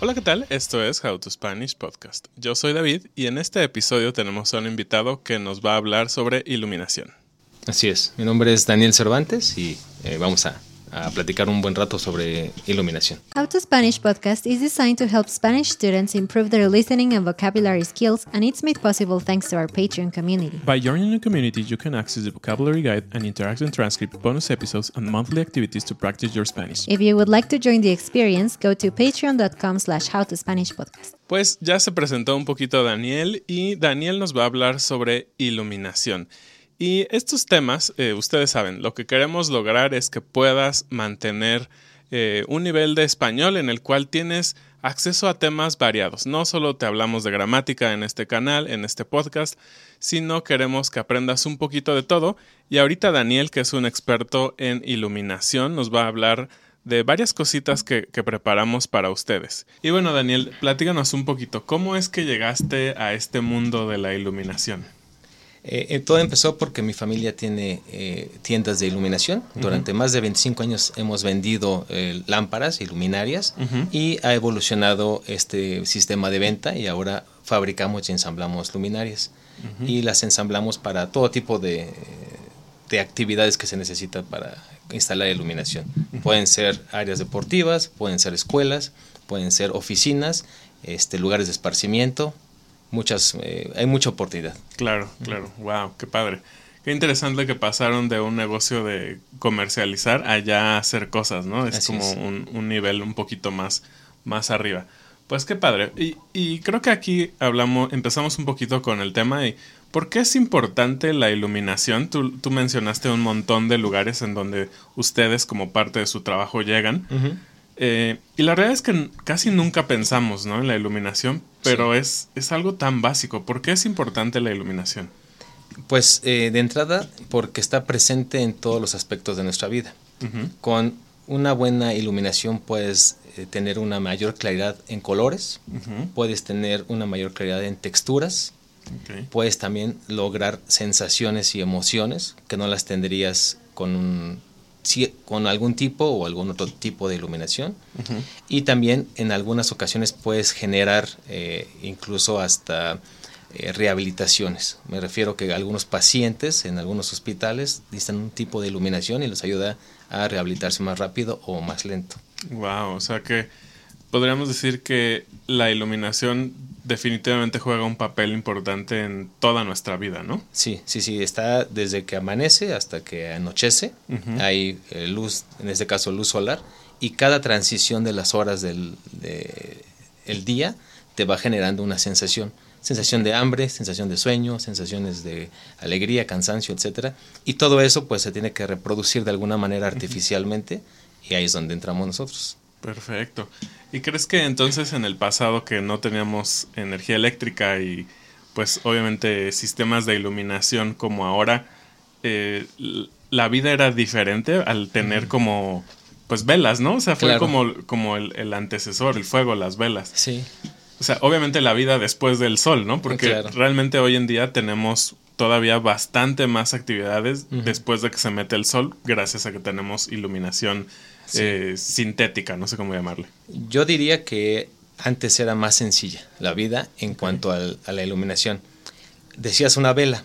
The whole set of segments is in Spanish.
Hola, ¿qué tal? Esto es How to Spanish Podcast. Yo soy David y en este episodio tenemos a un invitado que nos va a hablar sobre iluminación. Así es, mi nombre es Daniel Cervantes y eh, vamos a, a platicar un buen rato sobre iluminación. How to Spanish podcast is designed to help Spanish students improve their listening and vocabulary skills, and it's made possible thanks to our Patreon community. By joining the community, you can access the vocabulary guide and interactive transcript, bonus episodes, and monthly activities to practice your Spanish. If you would like to join the experience, go to patreon.com slash howtospanishpodcast. Pues ya se presentó un poquito Daniel y Daniel nos va a hablar sobre iluminación. Y estos temas, eh, ustedes saben, lo que queremos lograr es que puedas mantener eh, un nivel de español en el cual tienes acceso a temas variados. No solo te hablamos de gramática en este canal, en este podcast, sino queremos que aprendas un poquito de todo. Y ahorita Daniel, que es un experto en iluminación, nos va a hablar de varias cositas que, que preparamos para ustedes. Y bueno, Daniel, platíganos un poquito, ¿cómo es que llegaste a este mundo de la iluminación? Eh, eh, todo empezó porque mi familia tiene eh, tiendas de iluminación. Durante más de 25 años hemos vendido eh, lámparas, iluminarias, y ha evolucionado este sistema de venta y ahora fabricamos y ensamblamos luminarias. Y las ensamblamos para todo tipo de, de actividades que se necesita para instalar iluminación. Pueden ser áreas deportivas, pueden ser escuelas, pueden ser oficinas, este, lugares de esparcimiento, muchas, eh, hay mucha oportunidad. Claro, claro. Wow, qué padre. Qué interesante que pasaron de un negocio de comercializar a ya hacer cosas, ¿no? Es Así como es. Un, un nivel un poquito más, más arriba. Pues qué padre. Y, y creo que aquí hablamos, empezamos un poquito con el tema y ¿por qué es importante la iluminación? Tú, tú mencionaste un montón de lugares en donde ustedes como parte de su trabajo llegan. Eh, y la realidad es que casi nunca pensamos ¿no? en la iluminación, pero es, es algo tan básico. ¿Por qué es importante la iluminación? Pues eh, de entrada, porque está presente en todos los aspectos de nuestra vida. Con una buena iluminación puedes eh, tener una mayor claridad en colores, puedes tener una mayor claridad en texturas, puedes también lograr sensaciones y emociones que no las tendrías con un con algún tipo o algún otro tipo de iluminación y también en algunas ocasiones puedes generar eh, incluso hasta eh, rehabilitaciones. Me refiero que algunos pacientes en algunos hospitales necesitan un tipo de iluminación y los ayuda a rehabilitarse más rápido o más lento. Wow, o sea que podríamos decir que la iluminación definitivamente juega un papel importante en toda nuestra vida, ¿no? Sí, sí, sí, está desde que amanece hasta que anochece. Hay eh, luz, en este caso luz solar, y cada transición de las horas del de- el día te va generando una sensación. Sensación de hambre, sensación de sueño, sensaciones de alegría, cansancio, etcétera. Y todo eso pues se tiene que reproducir de alguna manera artificialmente y ahí es donde entramos nosotros. Perfecto. ¿Y crees que entonces en el pasado que no teníamos energía eléctrica y pues obviamente sistemas de iluminación como ahora, eh, la vida era diferente al tener como pues velas, ¿no? O sea, fue Claro. como, como el, el antecesor, el fuego, las velas. Sí, O sea, obviamente la vida después del sol, ¿no? Porque Claro. realmente hoy en día tenemos todavía bastante más actividades después de que se mete el sol, gracias a que tenemos iluminación Sí. eh, sintética, no sé cómo llamarle. Yo diría que antes era más sencilla la vida en cuanto al- a la iluminación. Decías una vela.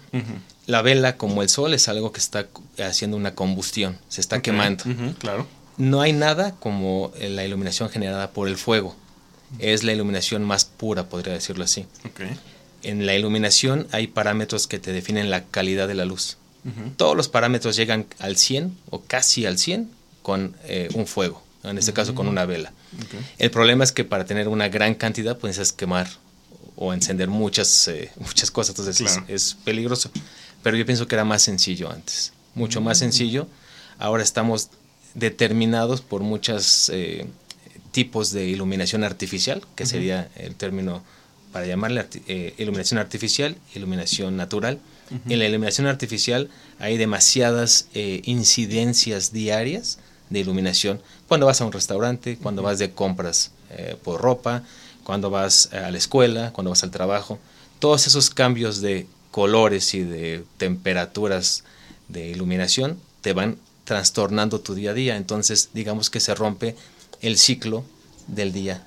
La vela, como el sol, es algo que está haciendo una combustión, se está quemando. claro. No hay nada como eh, la iluminación generada por el fuego. Es la iluminación más pura, podría decirlo así. Ok. En la iluminación hay parámetros que te definen la calidad de la luz. Todos los parámetros llegan al 100 o casi al 100 con eh, un fuego, en este caso con una vela. El problema es que para tener una gran cantidad necesitas quemar o encender muchas, eh, muchas cosas, entonces es- Claro. es, peligroso. Pero yo pienso que era más sencillo antes, mucho más sencillo. Ahora estamos determinados por muchos eh, tipos de iluminación artificial, que sería el término para llamarle arti- eh, iluminación artificial, iluminación natural. En la iluminación artificial hay demasiadas eh, incidencias diarias de iluminación. Cuando vas a un restaurante, cuando vas de compras eh, por ropa, cuando vas a la escuela, cuando vas al trabajo. Todos esos cambios de colores y de temperaturas de iluminación te van trastornando tu día a día. Entonces, digamos que se rompe el ciclo del día.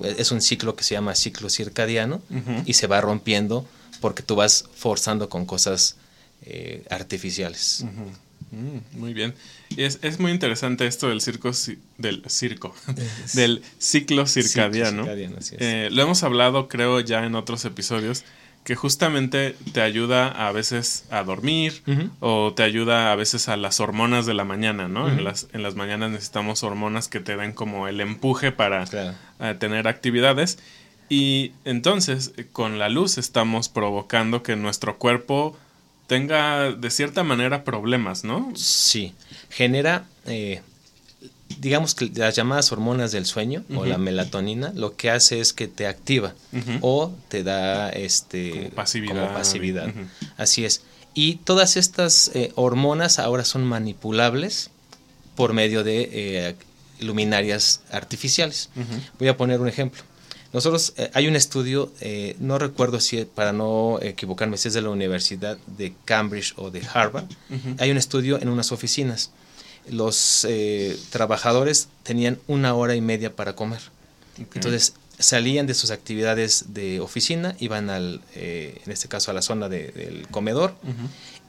Eh, Es un ciclo que se llama ciclo circadiano y se va rompiendo porque tú vas forzando con cosas eh, artificiales. Mm, muy bien. Y es, es muy interesante esto del circo, ci- del circo, del ciclo circadiano. Eh, lo hemos hablado, creo, ya en otros episodios, que justamente te ayuda a veces a dormir o te ayuda a veces a las hormonas de la mañana, ¿no? en, las, en las mañanas necesitamos hormonas que te den como el empuje para Claro. eh, tener actividades. Y entonces, con la luz estamos provocando que nuestro cuerpo tenga de cierta manera problemas, ¿no? Sí, genera, eh, digamos que las llamadas hormonas del sueño o la melatonina, lo que hace es que te activa o te da este Como pasividad. como pasividad. Ujú. Así es. Y todas estas eh, hormonas ahora son manipulables por medio de eh, luminarias artificiales. Voy a poner un ejemplo. Nosotros, eh, hay un estudio, eh, no recuerdo si, para no equivocarme, si es de la Universidad de Cambridge o de Harvard, hay un estudio en unas oficinas. Los eh, trabajadores tenían una hora y media para comer. Entonces salían de sus actividades de oficina, iban al, eh, en este caso a la zona de- del comedor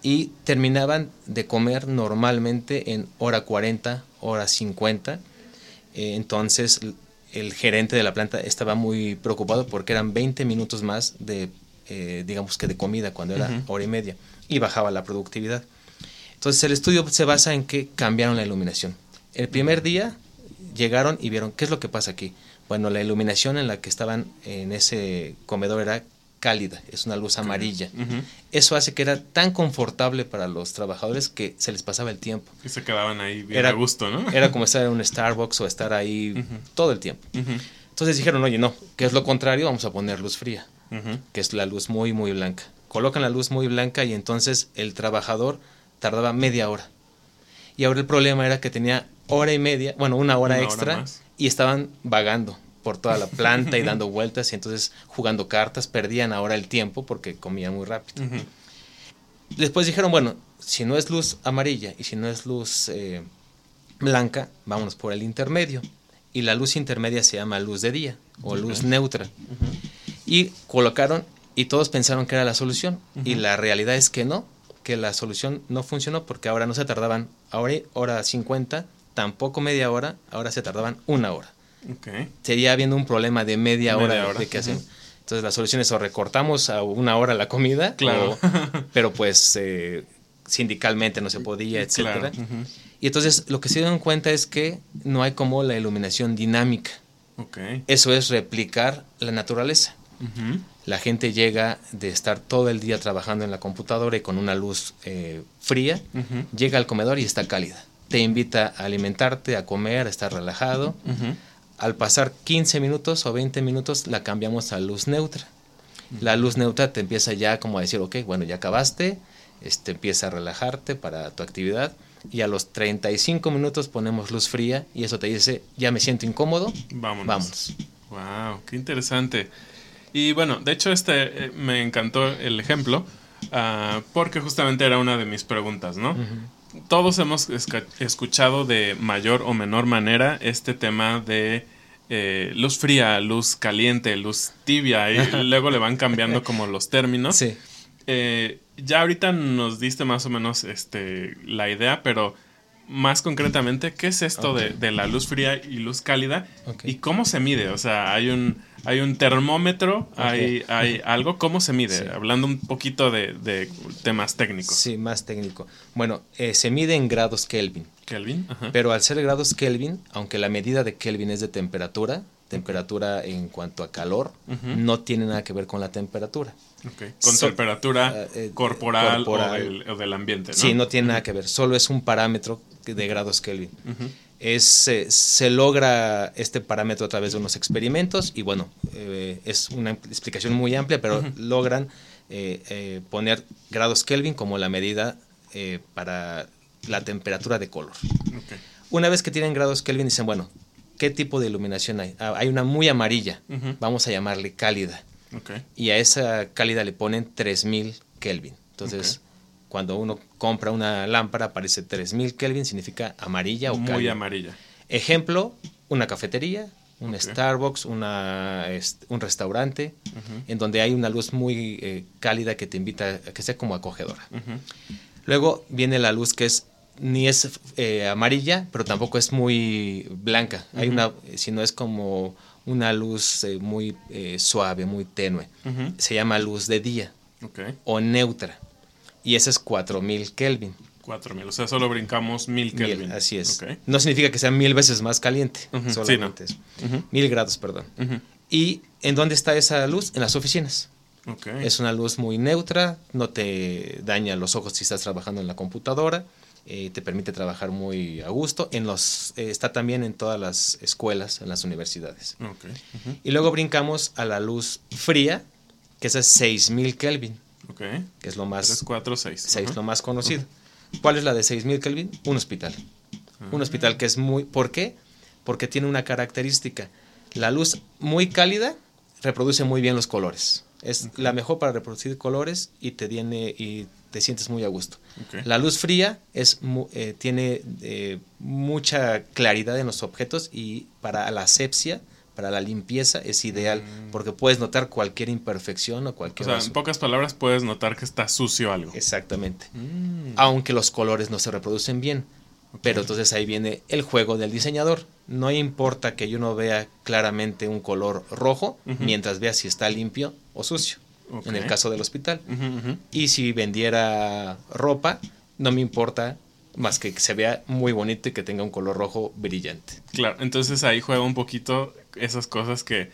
y terminaban de comer normalmente en hora 40, hora 50. Eh, entonces el gerente de la planta estaba muy preocupado porque eran 20 minutos más de, eh, digamos que de comida cuando era hora y media y bajaba la productividad. Entonces el estudio se basa en que cambiaron la iluminación. El primer día llegaron y vieron qué es lo que pasa aquí. Bueno, la iluminación en la que estaban en ese comedor era cálida, es una luz amarilla. Eso hace que era tan confortable para los trabajadores que se les pasaba el tiempo. Y se quedaban ahí bien Era- a gusto, ¿no? Era como estar en un Starbucks o estar ahí todo el tiempo. Entonces dijeron, oye, no, que es lo contrario, vamos a poner luz fría, que es la luz muy, muy blanca. Colocan la luz muy blanca y entonces el trabajador tardaba media hora. Y ahora el problema era que tenía hora y media, bueno, una hora Una extra y estaban vagando por toda la planta y dando vueltas y entonces jugando cartas, perdían ahora el tiempo porque comían muy rápido. Después dijeron, bueno, si no es luz amarilla y si no es luz eh, blanca, vámonos por el intermedio. Y la luz intermedia se llama luz de día o luz neutra. Y colocaron y todos pensaron que era la solución. Y la realidad es que no, que la solución no funcionó porque ahora no se tardaban ahora hora 50, tampoco media hora, ahora se tardaban una hora. Ok. Sería habiendo un problema de media, Media hora, hora, de qué hacemos. Entonces la solución es o recortamos a una hora la comida, Claro. o- pero pues eh, sindicalmente no se podía, etcétera. Claro. Y entonces lo que se dieron cuenta es que no hay como la iluminación dinámica. Ok. Eso es replicar la naturaleza. La gente llega de estar todo el día trabajando en la computadora y con una luz eh, fría, llega al comedor y está cálida. Te invita a alimentarte, a comer, a estar relajado. Al pasar 15 minutos o 20 minutos la cambiamos a luz neutra. La luz neutra te empieza ya como a decir, ok, bueno, ya acabaste, este, empieza a relajarte para tu actividad y a los 35 minutos ponemos luz fría y eso te dice, ya me siento incómodo, Vámonos. vámonos. Wow, qué interesante. Y bueno, de hecho este eh, me encantó el ejemplo ah, porque justamente era una de mis preguntas, ¿no? Todos hemos escuchado de mayor o menor manera este tema de eh, luz fría, luz caliente, luz tibia y luego le van cambiando como los términos. Sí. Eh, ya ahorita nos diste más o menos este, la idea, pero más concretamente, ¿qué es esto de, de la luz fría y luz cálida? ¿Y cómo se mide? O sea, hay un, hay un termómetro, hay, hay algo, ¿cómo se mide? Sí. Hablando un poquito de, de temas técnicos. Sí, más técnico. Bueno, eh, se mide en grados Kelvin, Kelvin. Ajá. pero al ser grados Kelvin, aunque la medida de Kelvin es de temperatura, temperatura en cuanto a calor, no tiene nada que ver con la temperatura. Con So- temperatura ah, eh, corporal, corporal. O, del, o del ambiente, ¿no? Sí, no tiene nada que ver, solo es un parámetro de grados Kelvin. Es, eh, se logra este parámetro a través de unos experimentos y bueno, eh, es una explicación muy amplia, pero logran eh, poner grados Kelvin como la medida eh, para la temperatura de color. Una vez que tienen grados Kelvin dicen, bueno, ¿qué tipo de iluminación hay? Ah, hay una muy amarilla, vamos a llamarle cálida. Y a esa cálida le ponen 3000 Kelvin. Entonces, cuando uno compra una lámpara, aparece 3000 Kelvin, significa amarilla o Muy cálida. amarilla. Ejemplo, una cafetería, un. Starbucks, una, est- un restaurante, en donde hay una luz muy eh, cálida que te invita a que sea como acogedora. Luego viene la luz que es ni es eh, amarilla, pero tampoco es muy blanca. Hay una, sino es como una luz eh, muy eh, suave, muy tenue. Se llama luz de día o neutra. Y esa es 4000 Kelvin. 4000. O sea, solo brincamos 1000 Mil, Kelvin. así es. No significa que sea mil veces más caliente. Sí, solamente es. Ujú. Mil grados, perdón. ¿Y en dónde está esa luz? En las oficinas. Es una luz muy neutra, no te daña los ojos si estás trabajando en la computadora, eh, te permite trabajar muy a gusto. En los, eh, está también en todas las escuelas, en las universidades. Y luego brincamos a la luz fría, que esa es 6000 Kelvin, que es lo 3, más, 4, 6. seis, lo más conocido. ¿Cuál es la de 6000 Kelvin? Un hospital. Un hospital que es muy... ¿Por qué? Porque tiene una característica. La luz muy cálida reproduce muy bien los colores. Es la mejor para reproducir colores y te, tiene, y te sientes muy a gusto. La luz fría es, eh, tiene eh, mucha claridad en los objetos y para la asepsia, para la limpieza, es ideal porque puedes notar cualquier imperfección o O cualquier... sea, en pocas palabras puedes notar que está sucio algo. Exactamente Mm. aunque los colores no se reproducen bien. Pero entonces ahí viene el juego del diseñador. No importa que yo no vea claramente un color rojo, mientras vea si está limpio o sucio, en el caso del hospital. Y si vendiera ropa, no me importa más que se vea muy bonito y que tenga un color rojo brillante. Claro, entonces ahí juega un poquito esas cosas que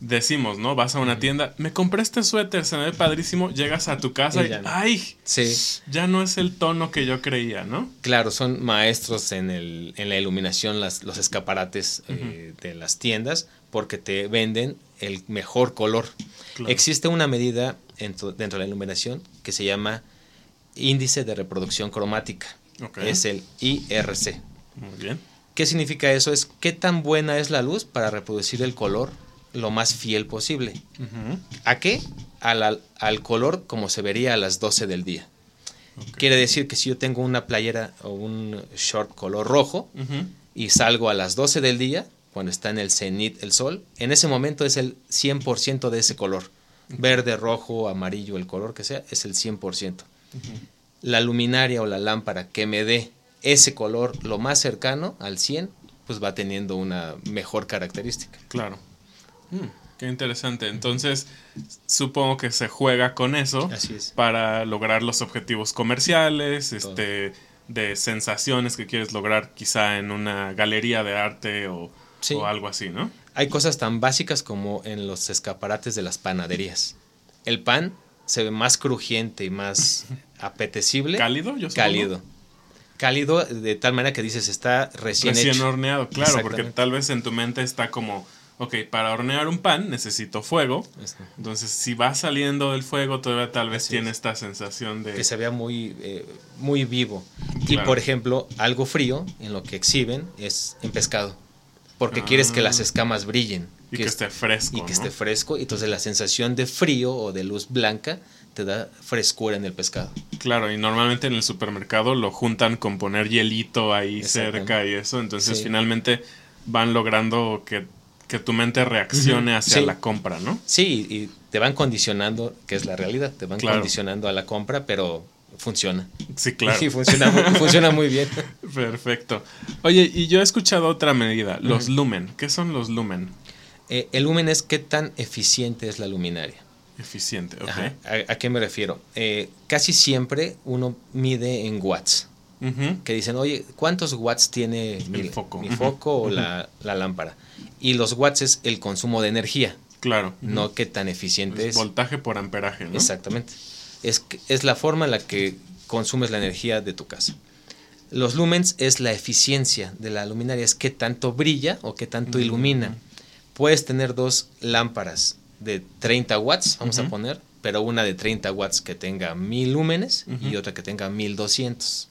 decimos, ¿no? Vas a una tienda, me compré este suéter, se me ve padrísimo, llegas a tu casa Y y, ya no. ¡ay! Sí, Ya no es el tono que yo creía, ¿no? claro, son maestros en, el, en la iluminación, las, los escaparates eh, de las tiendas, porque te venden el mejor color. Claro. Existe una medida dentro, dentro de la iluminación que se llama índice de reproducción cromática. Ok. Es el IRC. Muy bien. ¿Qué significa eso? Es qué tan buena es la luz para reproducir el color lo más fiel posible. ¿A qué? Al, al- color como se vería a las 12 del día. Quiere decir que si yo tengo una playera o un short color rojo y salgo a las 12 del día, cuando está en el cenit el sol, en ese momento es el 100% de ese color. Verde, rojo, amarillo, el color que sea, es el 100%. La luminaria o la lámpara que me dé ese color lo más cercano al 100, pues va teniendo una mejor característica. Claro. Mm, qué interesante. Entonces, supongo que se juega con eso Así es. para lograr los objetivos comerciales, este, de sensaciones que quieres lograr quizá en una galería de arte o, Sí. o algo así, ¿no? Hay cosas tan básicas como en los escaparates de las panaderías. El pan se ve más crujiente y más apetecible. ¿Cálido? Yo supongo. Cálido. Cálido de tal manera que dices está recién, Recién hecho. horneado, claro, porque tal vez en tu mente está como, ok, para hornear un pan necesito fuego. Este, Entonces, si va saliendo del fuego, todavía tal vez Así tiene es. esta sensación de... Que se vea muy, eh, muy vivo. Claro. Y por ejemplo, algo frío en lo que exhiben es en pescado. Porque quieres que Ah. las escamas brillen. Y que es- esté fresco, Y que ¿no? esté fresco. Y entonces la sensación de frío o de luz blanca te da frescura en el pescado. Claro, y normalmente en el supermercado lo juntan con poner hielito ahí cerca y eso. Entonces, Sí. finalmente van logrando que, que tu mente reaccione hacia sí. la compra, ¿no? Sí, y te van condicionando, que es la realidad, te van Claro. condicionando a la compra, pero funciona. Sí, claro. Y funciona, muy- funciona muy bien. Perfecto. Oye, y yo he escuchado otra medida, los lumen. ¿Qué son los lumen? Eh, el lumen es qué tan eficiente es la luminaria. Eficiente, ok. Ajá. ¿A, a qué me refiero? Eh, casi siempre uno mide en watts. Que dicen, oye, ¿cuántos watts tiene mi, foco. mi o la, la lámpara? Y los watts es el consumo de energía, Claro. no qué tan eficiente Es es. voltaje por amperaje, ¿no? Exactamente. Es, es la forma en la que consumes la energía de tu casa. Los lumens es la eficiencia de la luminaria, es qué tanto brilla o qué tanto ilumina. Puedes tener dos lámparas de 30 watts, vamos a poner, pero una de 30 watts que tenga 1000 lúmenes y otra que tenga 1200.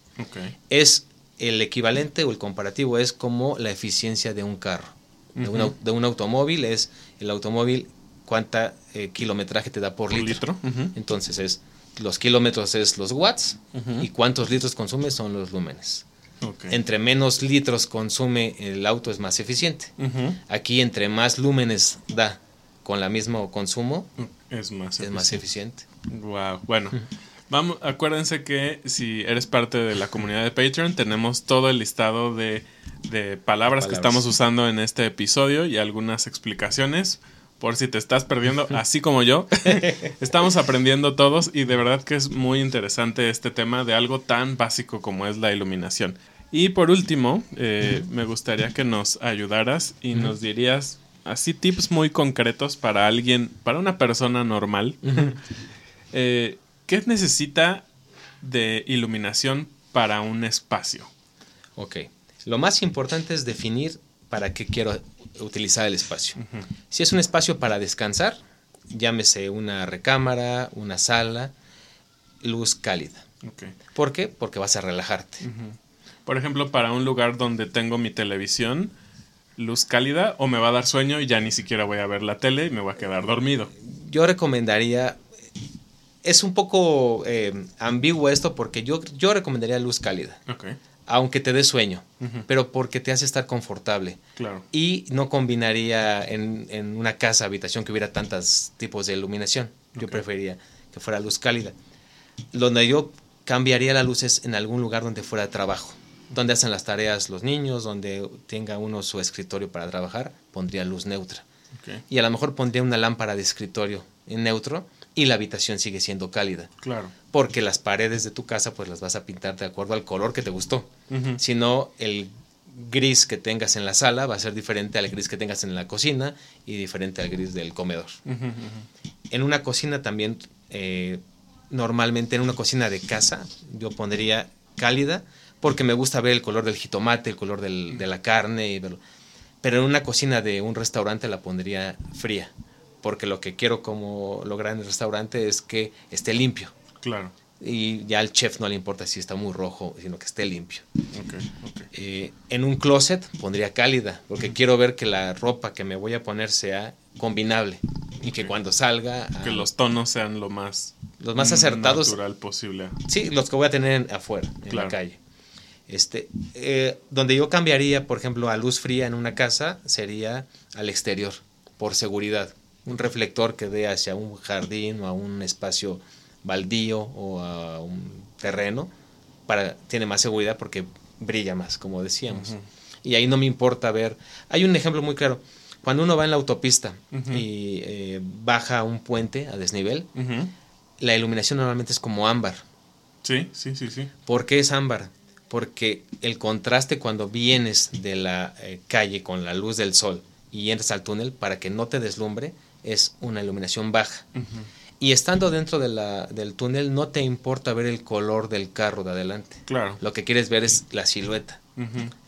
Es el equivalente o el comparativo es como la eficiencia de un carro. de, un, au- de un automóvil es el automóvil cuánta eh, kilometraje te da por Por litro. Entonces es los kilómetros es los watts y cuántos litros consume son los lúmenes. Entre menos litros consume el auto es más eficiente. Aquí entre más lúmenes da con la mismo consumo Es más es más eficiente. Wow. Bueno, vamos, acuérdense que si eres parte de la comunidad de Patreon, tenemos todo el listado de, de palabras, que estamos usando en este episodio y algunas explicaciones. Por si te estás perdiendo, así como yo, estamos aprendiendo todos y de verdad que es muy interesante este tema de algo tan básico como es la iluminación. Y por último, eh, me gustaría que nos ayudaras y nos dirías así tips muy concretos para alguien, para una persona normal. Eh, ¿Qué necesita de iluminación para un espacio? Ok. Lo más importante es definir para qué quiero utilizar el espacio. Si es un espacio para descansar, llámese una recámara, una sala, luz cálida. Ok. ¿Por qué? Porque vas a relajarte. Por ejemplo, para un lugar donde tengo mi televisión, luz cálida, o me va a dar sueño y ya ni siquiera voy a ver la tele y me voy a quedar dormido. Yo recomendaría, es un poco eh, ambiguo esto porque yo, yo recomendaría luz cálida, aunque te dé sueño, pero porque te hace estar confortable. claro. Y no combinaría en, en una casa, habitación que hubiera tantos tipos de iluminación. Yo Ok. preferiría que fuera luz cálida. Donde yo cambiaría la luz es en algún lugar donde fuera de trabajo. Donde hacen las tareas los niños, donde tenga uno su escritorio para trabajar, pondría luz neutra. Y a lo mejor pondría una lámpara de escritorio en neutro y la habitación sigue siendo cálida. claro. Porque las paredes de tu casa pues las vas a pintar de acuerdo al color que te gustó. Si no, el gris que tengas en la sala va a ser diferente al gris que tengas en la cocina y diferente al gris del comedor. En una cocina también, eh, normalmente en una cocina de casa, yo pondría cálida porque me gusta ver el color del jitomate, el color del- de la carne, y verlo. pero en una cocina de un restaurante la pondría fría porque lo que quiero como lograr en el restaurante es que esté limpio. Claro. Y ya al chef no le importa si está muy rojo, sino que esté limpio. Ok, ok. Eh, en un closet pondría cálida, porque quiero ver que la ropa que me voy a poner sea combinable y que cuando salga... Que ah, los tonos sean lo más, Los más acertados. natural posible. Sí, los que voy a tener en- afuera, en Claro. la calle. Este, eh, donde yo cambiaría, por ejemplo, a luz fría en una casa sería al exterior, por seguridad. Un reflector que dé hacia un jardín o a un espacio baldío o a un terreno, para, tiene más seguridad porque brilla más, como decíamos. Y ahí no me importa ver. Hay un ejemplo muy claro. Cuando uno va en la autopista y eh, baja un puente a desnivel, la iluminación normalmente es como ámbar. Sí, sí, sí, sí. ¿Por qué es ámbar? Porque el contraste cuando vienes de la eh, calle con la luz del sol y entras al túnel para que no te deslumbre es una iluminación baja. Y estando dentro de la- del túnel no te importa ver el color del carro de adelante. Claro. Lo que quieres ver es la silueta.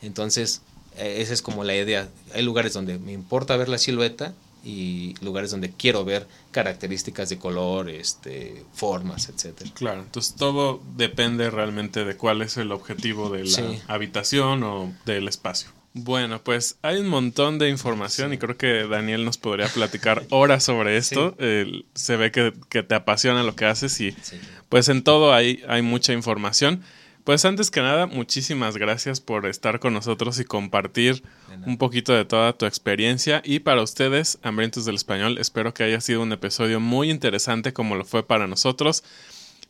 Entonces, eh, esa es como la idea. Hay lugares donde me importa ver la silueta y lugares donde quiero ver características de color, este, formas, etcétera. Claro, entonces todo depende realmente de cuál es el objetivo de la Sí. habitación o del espacio. Bueno, pues hay un montón de información y creo que Daniel nos podría platicar horas sobre esto. Eh, se ve que, que te apasiona lo que haces y Sí. pues en todo hay, hay mucha información. Pues antes que nada, muchísimas gracias por estar con nosotros y compartir un poquito de toda tu experiencia. Y para ustedes, hambrientos del español, espero que haya sido un episodio muy interesante como lo fue para nosotros.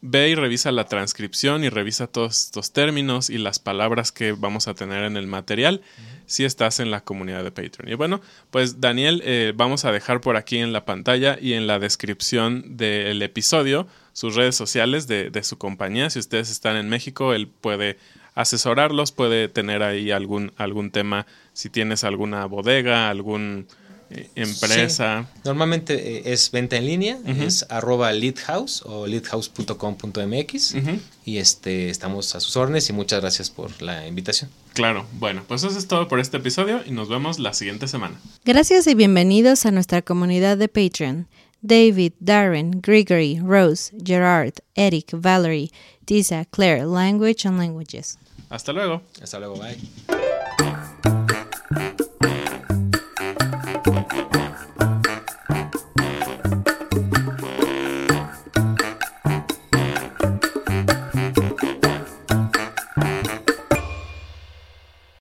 Ve y revisa la transcripción y revisa todos estos términos y las palabras que vamos a tener en el material si estás en la comunidad de Patreon. Y bueno, pues Daniel, eh, vamos a dejar por aquí en la pantalla y en la descripción del episodio sus redes sociales de, de su compañía. Si ustedes están en México, él puede asesorarlos, puede tener ahí algún, algún tema, si tienes alguna bodega, algún empresa. Sí. Normalmente eh, es venta en línea, es arroba leadhouse o leadhouse.com.mx y este estamos a sus órdenes y muchas gracias por la invitación. Claro, bueno, pues eso es todo por este episodio y nos vemos la siguiente semana. Gracias y bienvenidos a nuestra comunidad de Patreon. David, Darren, Gregory, Rose, Gerard, Eric, Valerie, Tisa, Claire, Language and Languages. Hasta luego. Hasta luego, bye.